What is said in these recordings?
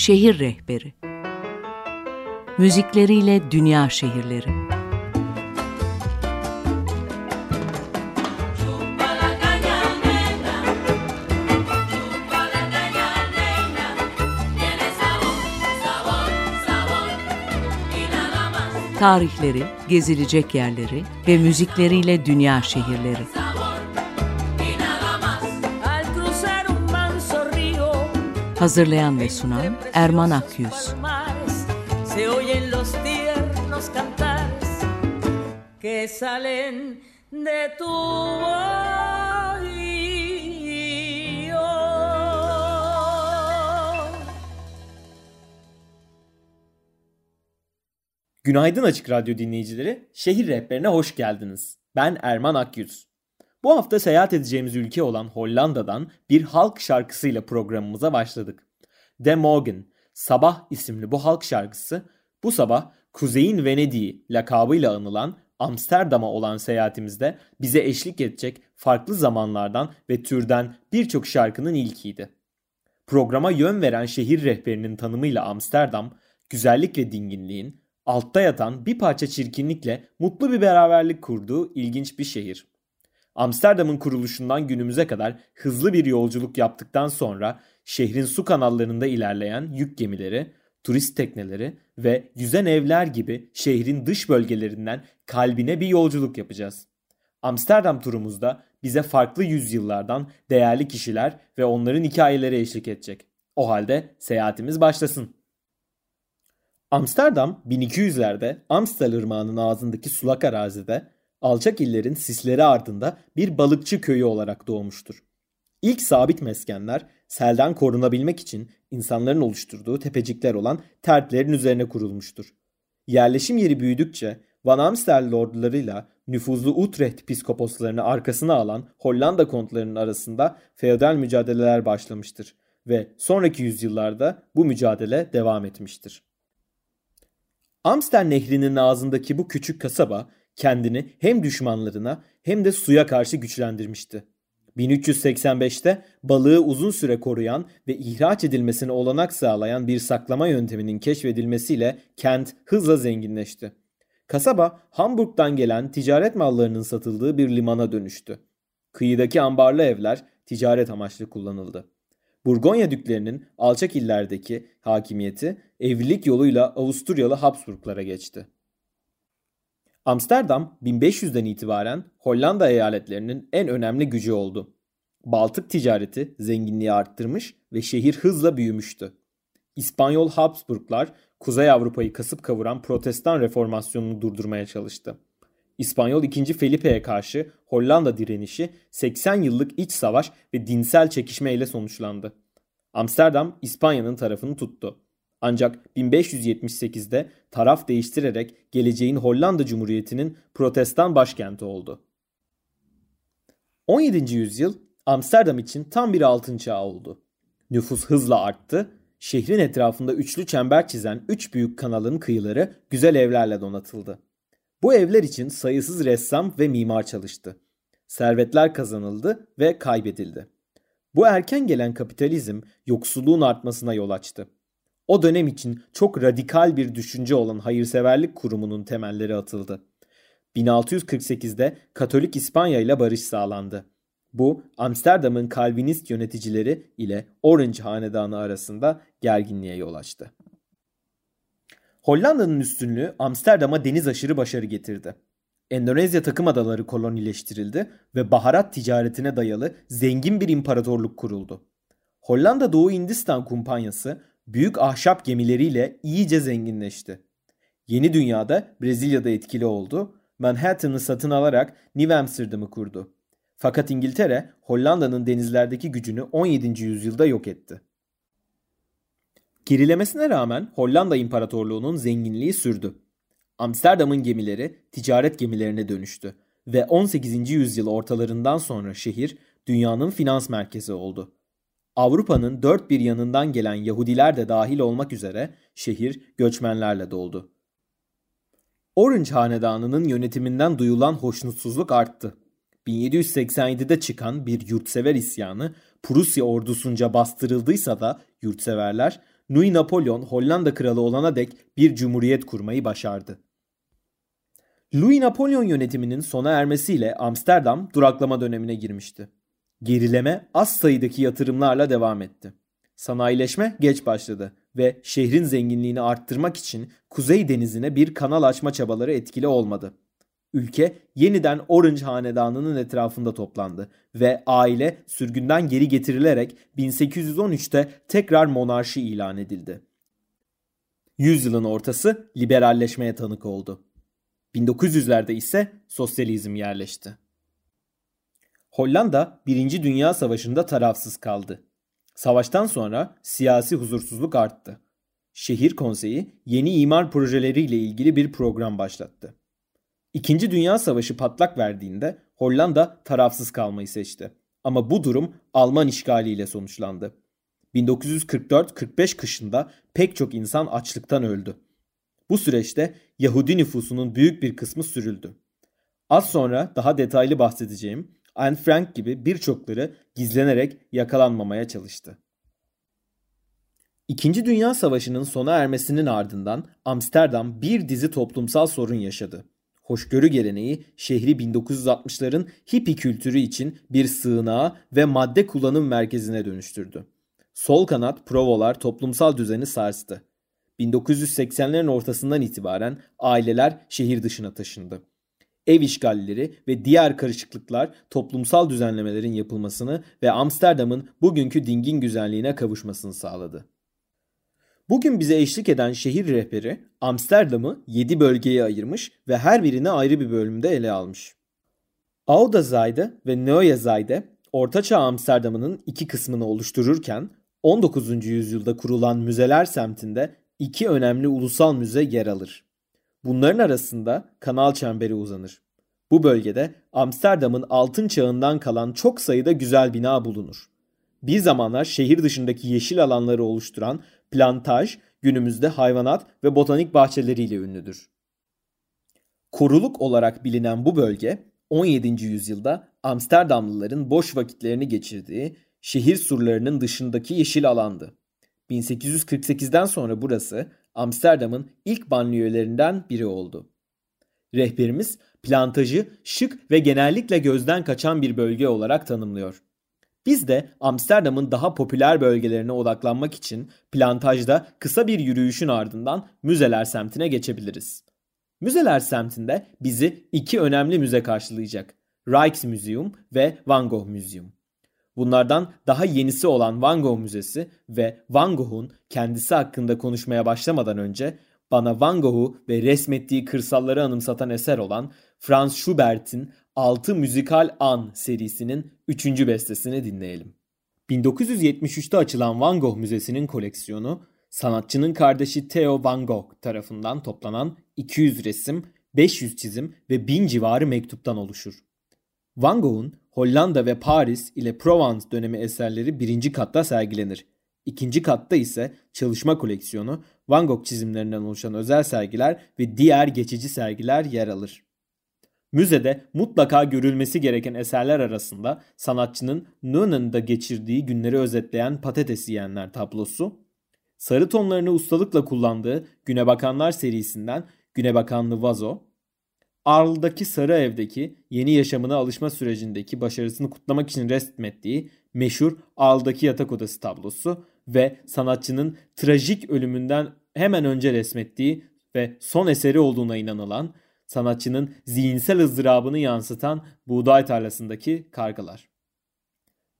Şehir Rehberi Müzikleriyle Dünya Şehirleri Tarihleri, gezilecek yerleri ve müzikleriyle dünya şehirleri. Hazırlayan ve sunan Erman Akyüz. que salen de tu Günaydın Açık Radyo dinleyicileri. Şehir rehberine hoş geldiniz. Ben Erman Akyüz. Bu hafta seyahat edeceğimiz ülke olan Hollanda'dan bir halk şarkısıyla programımıza başladık. De Morgen, Sabah isimli bu halk şarkısı bu sabah Kuzey'in Venedik'i lakabıyla anılan Amsterdam'a olan seyahatimizde bize eşlik edecek farklı zamanlardan ve türden birçok şarkının ilkiydi. Programa yön veren şehir rehberinin tanımıyla Amsterdam, güzellik ve dinginliğin, altta yatan bir parça çirkinlikle mutlu bir beraberlik kurduğu ilginç bir şehir. Amsterdam'ın kuruluşundan günümüze kadar hızlı bir yolculuk yaptıktan sonra şehrin su kanallarında ilerleyen yük gemileri, turist tekneleri ve yüzen evler gibi şehrin dış bölgelerinden kalbine bir yolculuk yapacağız. Amsterdam turumuzda bize farklı yüzyıllardan değerli kişiler ve onların hikayeleri eşlik edecek. O halde seyahatimiz başlasın. Amsterdam 1200'lerde Amstel Irmağı'nın ağzındaki sulak arazide alçak illerin sisleri ardında bir balıkçı köyü olarak doğmuştur. İlk sabit meskenler selden korunabilmek için insanların oluşturduğu tepecikler olan tertlerin üzerine kurulmuştur. Yerleşim yeri büyüdükçe Van Amstel lordlarıyla nüfuzlu Utrecht piskoposlarını arkasına alan Hollanda kontlarının arasında feodal mücadeleler başlamıştır ve sonraki yüzyıllarda bu mücadele devam etmiştir. Amstel Nehri'nin ağzındaki bu küçük kasaba kendini hem düşmanlarına hem de suya karşı güçlendirmişti. 1385'te balığı uzun süre koruyan ve ihraç edilmesine olanak sağlayan bir saklama yönteminin keşfedilmesiyle kent hızla zenginleşti. Kasaba Hamburg'dan gelen ticaret mallarının satıldığı bir limana dönüştü. Kıyıdaki ambarlı evler ticaret amaçlı kullanıldı. Burgonya düklerinin alçak illerdeki hakimiyeti evlilik yoluyla Avusturyalı Habsburglara geçti. Amsterdam 1500'den itibaren Hollanda eyaletlerinin en önemli gücü oldu. Baltık ticareti zenginliği arttırmış ve şehir hızla büyümüştü. İspanyol Habsburglar Kuzey Avrupa'yı kasıp kavuran protestan reformasyonunu durdurmaya çalıştı. İspanyol 2. Felipe'ye karşı Hollanda direnişi 80 yıllık iç savaş ve dinsel çekişme ile sonuçlandı. Amsterdam İspanya'nın tarafını tuttu. Ancak 1578'de taraf değiştirerek geleceğin Hollanda Cumhuriyeti'nin protestan başkenti oldu. 17. yüzyıl Amsterdam için tam bir altın çağı oldu. Nüfus hızla arttı, şehrin etrafında üçlü çember çizen üç büyük kanalın kıyıları güzel evlerle donatıldı. Bu evler için sayısız ressam ve mimar çalıştı. Servetler kazanıldı ve kaybedildi. Bu erken gelen kapitalizm yoksulluğun artmasına yol açtı. O dönem için çok radikal bir düşünce olan hayırseverlik kurumunun temelleri atıldı. 1648'de Katolik İspanya ile barış sağlandı. Bu Amsterdam'ın Kalvinist yöneticileri ile Orange hanedanı arasında gerginliğe yol açtı. Hollanda'nın üstünlüğü Amsterdam'a deniz aşırı başarı getirdi. Endonezya takım adaları kolonileştirildi ve baharat ticaretine dayalı zengin bir imparatorluk kuruldu. Hollanda Doğu Hindistan Kumpanyası büyük ahşap gemileriyle iyice zenginleşti. Yeni dünyada Brezilya'da etkili oldu. Manhattan'ı satın alarak New Amsterdam'ı kurdu. Fakat İngiltere Hollanda'nın denizlerdeki gücünü 17. yüzyılda yok etti. Gerilemesine rağmen Hollanda İmparatorluğu'nun zenginliği sürdü. Amsterdam'ın gemileri ticaret gemilerine dönüştü ve 18. yüzyıl ortalarından sonra şehir dünyanın finans merkezi oldu. Avrupa'nın dört bir yanından gelen Yahudiler de dahil olmak üzere şehir göçmenlerle doldu. Orange Hanedanı'nın yönetiminden duyulan hoşnutsuzluk arttı. 1787'de çıkan bir yurtsever isyanı Prusya ordusunca bastırıldıysa da yurtseverler Louis Napolyon Hollanda kralı olana dek bir cumhuriyet kurmayı başardı. Louis Napolyon yönetiminin sona ermesiyle Amsterdam duraklama dönemine girmişti. Gerileme az sayıdaki yatırımlarla devam etti. Sanayileşme geç başladı ve şehrin zenginliğini arttırmak için Kuzey Denizi'ne bir kanal açma çabaları etkili olmadı. Ülke yeniden Orange hanedanının etrafında toplandı ve aile sürgünden geri getirilerek 1813'te tekrar monarşi ilan edildi. Yüzyılın ortası liberalleşmeye tanık oldu. 1900'lerde ise sosyalizm yerleşti. Hollanda 1. Dünya Savaşı'nda tarafsız kaldı. Savaştan sonra siyasi huzursuzluk arttı. Şehir konseyi yeni imar projeleriyle ilgili bir program başlattı. İkinci Dünya Savaşı patlak verdiğinde Hollanda tarafsız kalmayı seçti. Ama bu durum Alman işgaliyle sonuçlandı. 1944-45 kışında pek çok insan açlıktan öldü. Bu süreçte Yahudi nüfusunun büyük bir kısmı sürüldü. Az sonra daha detaylı bahsedeceğim Anne Frank gibi birçokları gizlenerek yakalanmamaya çalıştı. İkinci Dünya Savaşı'nın sona ermesinin ardından Amsterdam bir dizi toplumsal sorun yaşadı. Hoşgörü geleneği şehri 1960'ların hippie kültürü için bir sığınağa ve madde kullanım merkezine dönüştürdü. Sol kanat provolar toplumsal düzeni sarstı. 1980'lerin ortasından itibaren aileler şehir dışına taşındı. Ev işgalleri ve diğer karışıklıklar toplumsal düzenlemelerin yapılmasını ve Amsterdam'ın bugünkü dingin güzelliğine kavuşmasını sağladı. Bugün bize eşlik eden şehir rehberi Amsterdam'ı 7 bölgeye ayırmış ve her birini ayrı bir bölümde ele almış. Oude ve Neue Ortaçağ Amsterdam'ının iki kısmını oluştururken 19. yüzyılda kurulan müzeler semtinde iki önemli ulusal müze yer alır. Bunların arasında kanal çemberi uzanır. Bu bölgede Amsterdam'ın altın çağından kalan çok sayıda güzel bina bulunur. Bir zamanlar şehir dışındaki yeşil alanları oluşturan plantaj günümüzde hayvanat ve botanik bahçeleriyle ünlüdür. Koruluk olarak bilinen bu bölge 17. yüzyılda Amsterdamlıların boş vakitlerini geçirdiği şehir surlarının dışındaki yeşil alandı. 1848'den sonra burası Amsterdam'ın ilk banliyölerinden biri oldu. Rehberimiz plantajı şık ve genellikle gözden kaçan bir bölge olarak tanımlıyor. Biz de Amsterdam'ın daha popüler bölgelerine odaklanmak için plantajda kısa bir yürüyüşün ardından Müzeler semtine geçebiliriz. Müzeler semtinde bizi iki önemli müze karşılayacak. Rijksmuseum ve Van Gogh Museum. Bunlardan daha yenisi olan Van Gogh Müzesi ve Van Gogh'un kendisi hakkında konuşmaya başlamadan önce bana Van Gogh'u ve resmettiği kırsalları anımsatan eser olan Franz Schubert'in 6 Müzikal An serisinin 3. bestesini dinleyelim. 1973'te açılan Van Gogh Müzesi'nin koleksiyonu sanatçının kardeşi Theo Van Gogh tarafından toplanan 200 resim, 500 çizim ve 1000 civarı mektuptan oluşur. Van Gogh'un Hollanda ve Paris ile Provence dönemi eserleri birinci katta sergilenir. İkinci katta ise çalışma koleksiyonu, Van Gogh çizimlerinden oluşan özel sergiler ve diğer geçici sergiler yer alır. Müzede mutlaka görülmesi gereken eserler arasında sanatçının Nunan'da geçirdiği günleri özetleyen Patates Yiyenler tablosu, sarı tonlarını ustalıkla kullandığı Güne Bakanlar serisinden Güne Bakanlı Vazo, Arl'daki Sarı Ev'deki yeni yaşamına alışma sürecindeki başarısını kutlamak için resmettiği meşhur Arl'daki yatak odası tablosu ve sanatçının trajik ölümünden hemen önce resmettiği ve son eseri olduğuna inanılan sanatçının zihinsel ızdırabını yansıtan buğday tarlasındaki kargalar.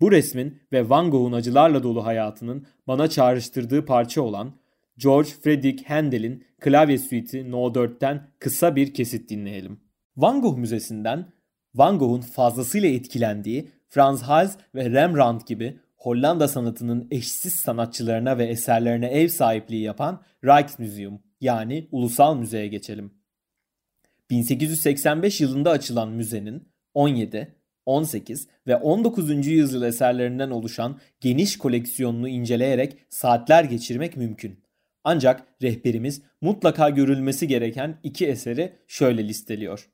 Bu resmin ve Van Gogh'un acılarla dolu hayatının bana çağrıştırdığı parça olan George Frederick Handel'in klavye suiti No. 4'ten kısa bir kesit dinleyelim. Van Gogh Müzesi'nden Van Gogh'un fazlasıyla etkilendiği Frans Hals ve Rembrandt gibi Hollanda sanatının eşsiz sanatçılarına ve eserlerine ev sahipliği yapan Rijksmuseum yani Ulusal Müze'ye geçelim. 1885 yılında açılan müzenin 17, 18 ve 19. yüzyıl eserlerinden oluşan geniş koleksiyonunu inceleyerek saatler geçirmek mümkün. Ancak rehberimiz mutlaka görülmesi gereken iki eseri şöyle listeliyor.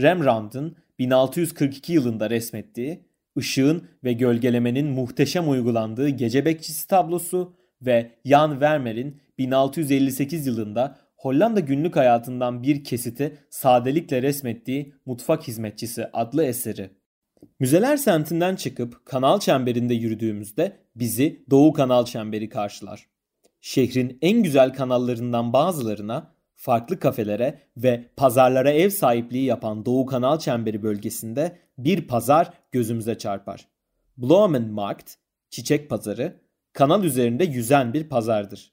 Rembrandt'ın 1642 yılında resmettiği ışığın ve gölgelemenin muhteşem uygulandığı Gece Bekçisi tablosu ve Jan Vermeer'in 1658 yılında Hollanda günlük hayatından bir kesiti sadelikle resmettiği Mutfak Hizmetçisi adlı eseri. Müzeler semtinden çıkıp kanal çemberinde yürüdüğümüzde bizi Doğu Kanal Çemberi karşılar. Şehrin en güzel kanallarından bazılarına, farklı kafelere ve pazarlara ev sahipliği yapan Doğu Kanal Çemberi bölgesinde bir pazar gözümüze çarpar. Bloemenmarkt, çiçek pazarı, kanal üzerinde yüzen bir pazardır.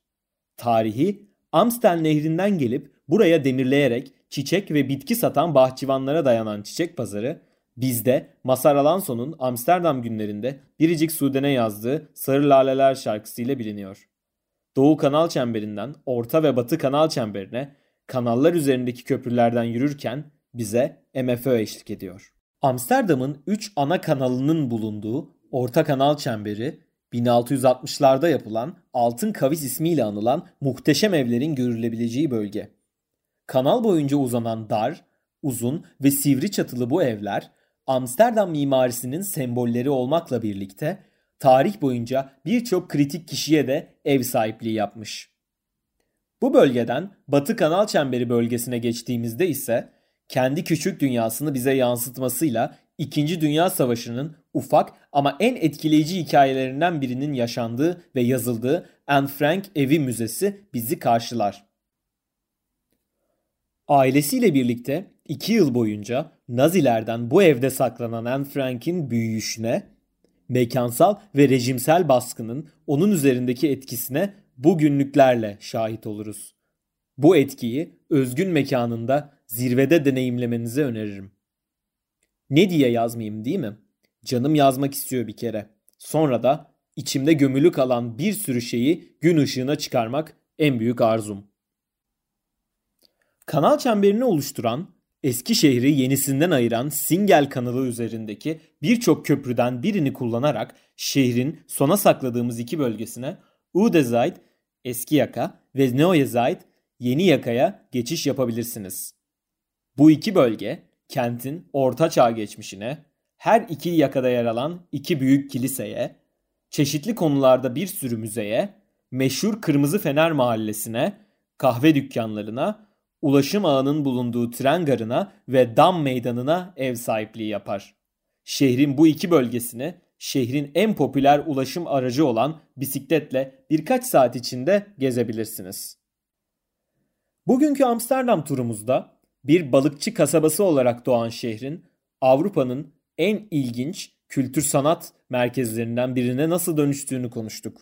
Tarihi Amstel nehrinden gelip buraya demirleyerek çiçek ve bitki satan bahçıvanlara dayanan çiçek pazarı bizde Masar Alanson'un Amsterdam günlerinde Biricik Suden'e yazdığı Sarı Laleler şarkısıyla biliniyor. Doğu Kanal Çemberinden Orta ve Batı Kanal Çemberi'ne kanallar üzerindeki köprülerden yürürken bize MFÖ eşlik ediyor. Amsterdam'ın 3 ana kanalının bulunduğu Orta Kanal Çemberi 1660'larda yapılan Altın Kavis ismiyle anılan muhteşem evlerin görülebileceği bölge. Kanal boyunca uzanan dar, uzun ve sivri çatılı bu evler Amsterdam mimarisinin sembolleri olmakla birlikte tarih boyunca birçok kritik kişiye de ev sahipliği yapmış. Bu bölgeden Batı Kanal Çemberi bölgesine geçtiğimizde ise kendi küçük dünyasını bize yansıtmasıyla İkinci Dünya Savaşı'nın ufak ama en etkileyici hikayelerinden birinin yaşandığı ve yazıldığı Anne Frank Evi Müzesi bizi karşılar. Ailesiyle birlikte iki yıl boyunca Nazilerden bu evde saklanan Anne Frank'in büyüyüşüne, mekansal ve rejimsel baskının onun üzerindeki etkisine bugünlüklerle şahit oluruz. Bu etkiyi özgün mekanında zirvede deneyimlemenizi öneririm. Ne diye yazmayayım değil mi? Canım yazmak istiyor bir kere. Sonra da içimde gömülü kalan bir sürü şeyi gün ışığına çıkarmak en büyük arzum. Kanal çemberini oluşturan, eski şehri yenisinden ayıran Singel kanalı üzerindeki birçok köprüden birini kullanarak şehrin sona sakladığımız iki bölgesine Udezayt, eski yaka ve Neoyezayt, yeni yakaya geçiş yapabilirsiniz. Bu iki bölge kentin orta çağ geçmişine, her iki yakada yer alan iki büyük kiliseye, çeşitli konularda bir sürü müzeye, meşhur Kırmızı Fener Mahallesi'ne, kahve dükkanlarına, ulaşım ağının bulunduğu tren garına ve dam meydanına ev sahipliği yapar. Şehrin bu iki bölgesini şehrin en popüler ulaşım aracı olan bisikletle birkaç saat içinde gezebilirsiniz. Bugünkü Amsterdam turumuzda bir balıkçı kasabası olarak doğan şehrin Avrupa'nın en ilginç kültür sanat merkezlerinden birine nasıl dönüştüğünü konuştuk.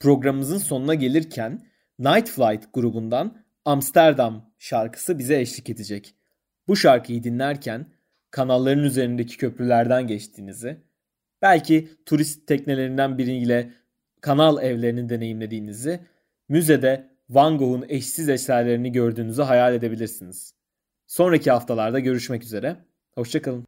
Programımızın sonuna gelirken Night Flight grubundan Amsterdam şarkısı bize eşlik edecek. Bu şarkıyı dinlerken kanalların üzerindeki köprülerden geçtiğinizi, belki turist teknelerinden biriyle kanal evlerini deneyimlediğinizi, müzede Van Gogh'un eşsiz eserlerini gördüğünüzü hayal edebilirsiniz. Sonraki haftalarda görüşmek üzere. Hoşçakalın.